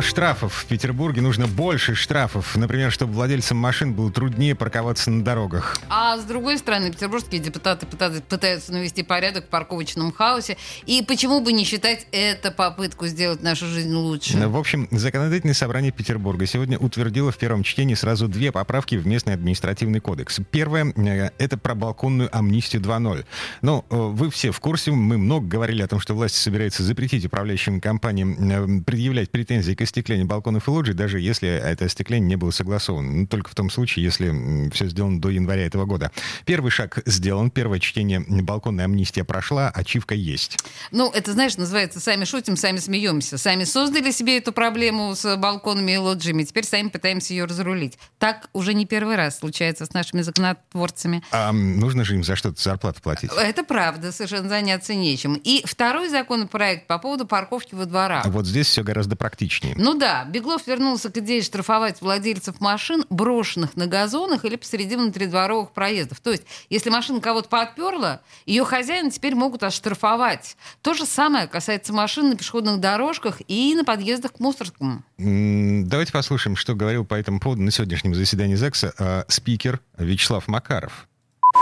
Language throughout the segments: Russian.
Мало штрафов. В Петербурге нужно больше штрафов. Например, чтобы владельцам машин было труднее парковаться на дорогах. А с другой стороны, петербургские депутаты пытаются навести порядок в парковочном хаосе. И почему бы не считать это попытку сделать нашу жизнь лучше? В общем, законодательное собрание Петербурга сегодня утвердило в первом чтении сразу две поправки в местный административный кодекс. Первое э, — это про балконную амнистию 2.0. Ну, э, вы все в курсе, мы много говорили о том, что власть собирается запретить управляющим компаниям э, предъявлять претензии к остеклению балконов и лоджий, даже если это остекление не было согласовано. Ну, только в том случае, если все сделано до января этого года. Первый шаг сделан, первое чтение балконной амнистия прошла, ачивка есть. Ну, это, знаешь, называется «сами шутим, сами смеемся». Сами создали себе эту проблему с балконами и лоджиями, теперь сами пытаемся ее разрулить. Так уже не первый раз случается с нашими законотворцами. А нужно же им за что-то зарплату платить? Это правда, совершенно заняться нечем. И второй законопроект по поводу парковки во дворах. Вот здесь все гораздо практичнее. Ну да, Беглов вернулся к идее штрафовать владельцев машин, брошенных на газонах или посреди внутридворовых проездов. То есть, если машина кого-то подперла, ее хозяина теперь могут оштрафовать. То же самое касается машин на пешеходных дорожках и на подъездах к мусоркам. Давайте послушаем, что говорил по этому поводу на сегодняшнем заседании ЗАГСа э, спикер Вячеслав Макаров.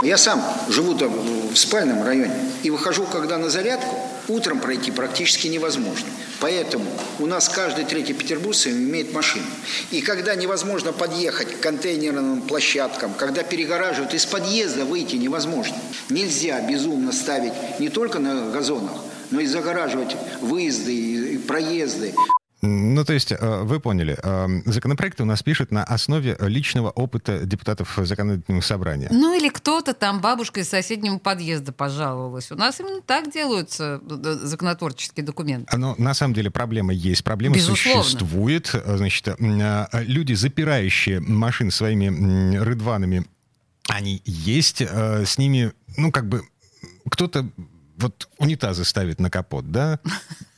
Я сам живу там в спальном районе и выхожу, когда на зарядку, утром пройти практически невозможно. Поэтому у нас каждый третий петербуржец имеет машину. И когда невозможно подъехать к контейнерным площадкам, когда перегораживают, из подъезда выйти невозможно. Нельзя безумно ставить не только на газонах, но и загораживать выезды и проезды. Ну, то есть, э, вы поняли, э, законопроекты у нас пишут на основе личного опыта депутатов законодательного собрания. Ну, или кто-то там, бабушка из соседнего подъезда пожаловалась. У нас именно так делаются э, законотворческие документы. Но на самом деле проблема есть, проблема Безусловно. существует. Значит, люди, запирающие машины своими рыдванами, они есть. С ними, ну, как бы, кто-то вот унитазы ставит на капот, да?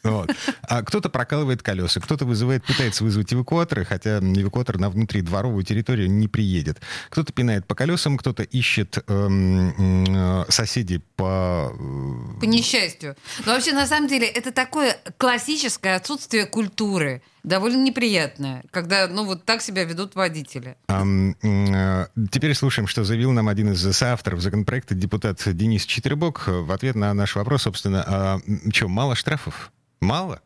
Вот. А кто-то прокалывает колеса, кто-то вызывает, пытается вызвать эвакуаторы, хотя эвакуатор на внутридворовую территорию не приедет. Кто-то пинает по колесам, кто-то ищет эм, э, соседей по... Э, по несчастью. Но вообще, на самом деле, это такое классическое отсутствие культуры. Довольно неприятное, когда, ну, вот так себя ведут водители. Um, uh, теперь слушаем, что заявил нам один из соавторов законопроекта, депутат Денис Четвербок, в ответ на наш вопрос, собственно, а, что, мало штрафов? Мало?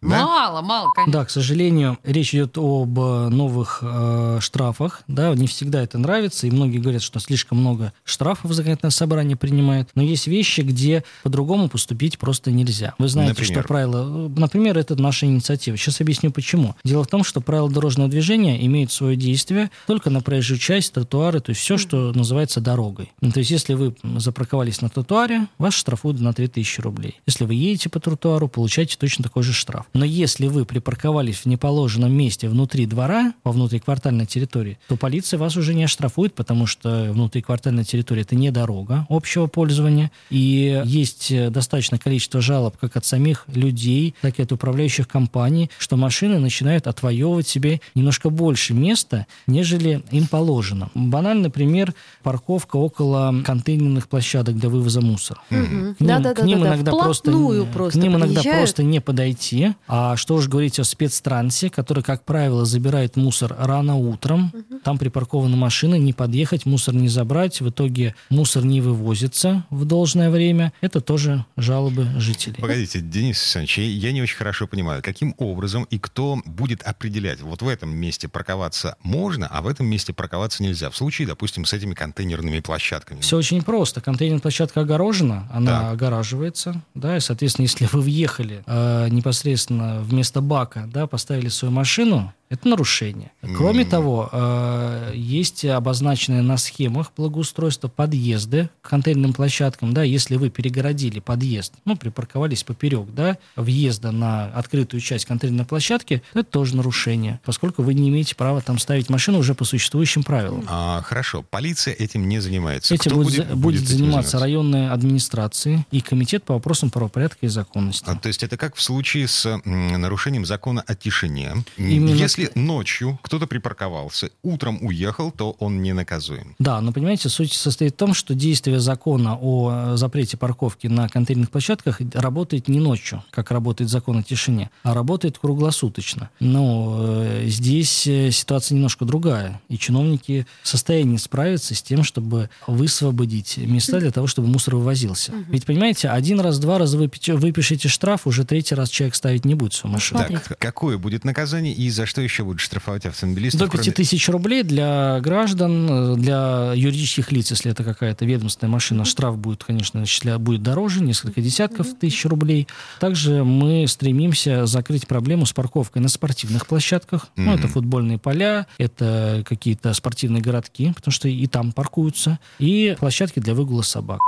Да? Мало, мало, конечно. Да, к сожалению, речь идет об э, новых э, штрафах. Да, не всегда это нравится, и многие говорят, что слишком много штрафов законодательное собрание принимает. Но есть вещи, где по-другому поступить просто нельзя. Вы знаете, например? что правила... Э, например, это наша инициатива. Сейчас объясню, почему. Дело в том, что правила дорожного движения имеют свое действие только на проезжую часть, тротуары, то есть все, что называется дорогой. Ну, то есть если вы запарковались на тротуаре, вас штрафуют на 3000 рублей. Если вы едете по тротуару, получаете точно такой же штраф. Но если вы припарковались в неположенном месте внутри двора, во внутриквартальной территории, то полиция вас уже не оштрафует, потому что внутриквартальная территория – это не дорога общего пользования. И есть достаточное количество жалоб как от самих людей, так и от управляющих компаний, что машины начинают отвоевывать себе немножко больше места, нежели им положено. Банальный пример – парковка около контейнерных площадок для вывоза мусора. Mm-hmm. К ним, к ним иногда просто, просто к ним иногда просто не подойти, а что уж говорить о спецтрансе, который, как правило, забирает мусор рано утром. Угу. Там припаркованы машины, не подъехать, мусор не забрать. В итоге мусор не вывозится в должное время. Это тоже жалобы жителей. Погодите, Денис Александрович, я не очень хорошо понимаю, каким образом и кто будет определять, вот в этом месте парковаться можно, а в этом месте парковаться нельзя. В случае, допустим, с этими контейнерными площадками. Все очень просто. Контейнерная площадка огорожена, она так. огораживается, да, и, соответственно, если вы въехали э, непосредственно вместо бака, да, поставили свою машину, Это нарушение. Кроме mm. того, э, есть обозначенные на схемах благоустройства подъезды к контейнерным площадкам. Да, если вы перегородили подъезд, ну, припарковались поперек да, въезда на открытую часть контейнерной площадки, это тоже нарушение, поскольку вы не имеете права там ставить машину уже по существующим правилам. А, хорошо. Полиция этим не занимается. Этим будет, будет, будет, будет заниматься районная администрация и комитет по вопросам правопорядка и законности. А, то есть это как в случае с нарушением закона о тишине. Именно... Если ночью кто-то припарковался, утром уехал, то он не наказуем. Да, но понимаете, суть состоит в том, что действие закона о запрете парковки на контейнерных площадках работает не ночью, как работает закон о тишине, а работает круглосуточно. Но э, здесь э, ситуация немножко другая, и чиновники в состоянии справиться с тем, чтобы высвободить места для того, чтобы мусор вывозился. Угу. Ведь, понимаете, один раз, два раза вы выпишите штраф, уже третий раз человек ставить не будет свою машину. Так, какое будет наказание и за что еще будут штрафовать автомобилистов? До 5000 кроме... рублей для граждан, для юридических лиц, если это какая-то ведомственная машина, штраф будет, конечно, будет дороже, несколько десятков тысяч рублей. Также мы стремимся закрыть проблему с парковкой на спортивных площадках. Mm-hmm. Ну, это футбольные поля, это какие-то спортивные городки, потому что и там паркуются, и площадки для выгула собак.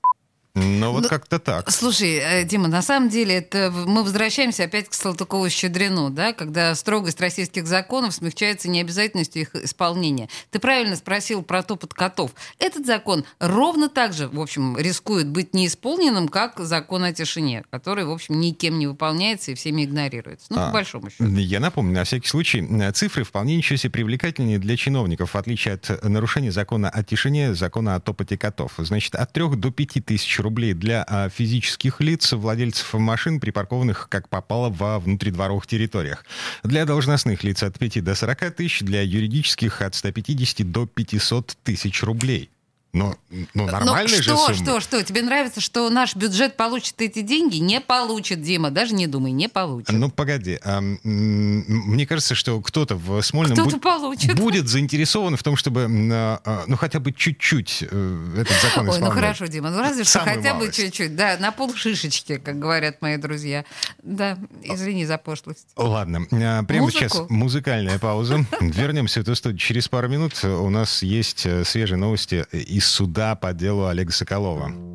Ну, вот ну, как-то так. Слушай, э, Дима, на самом деле это мы возвращаемся опять к Салтыкову-Щедрину, да, когда строгость российских законов смягчается необязательностью их исполнения. Ты правильно спросил про топот котов. Этот закон ровно так же, в общем, рискует быть неисполненным, как закон о тишине, который, в общем, никем не выполняется и всеми игнорируется. Ну, а, по большому счету. Я напомню, на всякий случай, цифры вполне ничего себе привлекательнее для чиновников, в отличие от нарушения закона о тишине, закона о топоте котов. Значит, от 3 до 5 тысяч рублей для а, физических лиц, владельцев машин, припаркованных как попало во внутридворовых территориях. Для должностных лиц от 5 до 40 тысяч, для юридических от 150 до 500 тысяч рублей. Но, ну, нормальная Но же что, сумма. что, что? Тебе нравится, что наш бюджет получит эти деньги? Не получит, Дима. Даже не думай, не получит. Ну, погоди. А, мне кажется, что кто-то в Смольном кто получит. будет заинтересован в том, чтобы а, а, ну, хотя бы чуть-чуть э, этот закон Ой, ну хорошо, Дима. Ну разве что хотя малость. бы чуть-чуть. Да, на пол шишечки, как говорят мои друзья. Да, извини за пошлость. Ладно. А, прямо Музыку? сейчас музыкальная пауза. Вернемся в эту студию через пару минут. У нас есть э, свежие новости из из суда по делу Олега Соколова.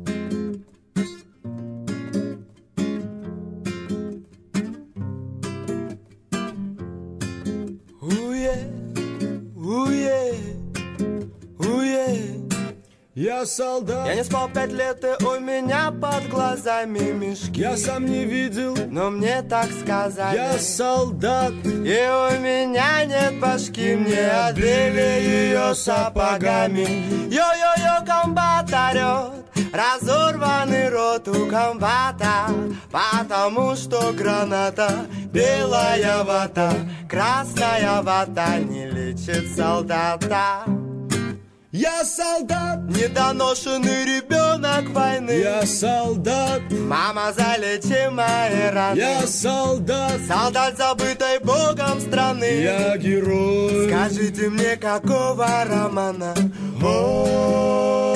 Я солдат. Я не спал пять лет, и у меня под глазами мешки. Я сам не видел, но мне так сказали. Я солдат. И у меня нет башки, мне отбили ее сапогами. Йо-йо-йо, комбат орет, разорванный рот у комбата, потому что граната белая вата, красная вата не лечит солдата. Я солдат, недоношенный ребенок войны. Я солдат, мама залечи мои раны. Я солдат, солдат забытой богом страны. Я герой. Скажите мне, какого романа? О,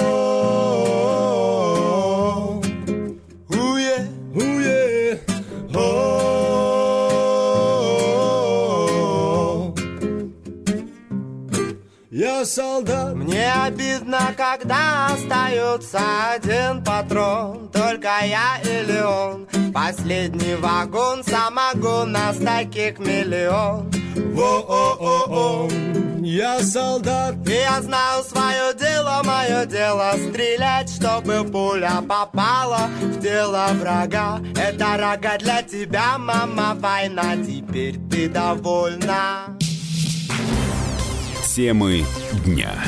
Я солдат. Мне обидно, когда остается один патрон, только я или он. Последний вагон, самогон, нас таких миллион. Во-о-о-о, я солдат. И я знаю свое дело, мое дело стрелять, чтобы пуля попала в тело врага. Это рога для тебя, мама, война, теперь ты довольна. Темы дня.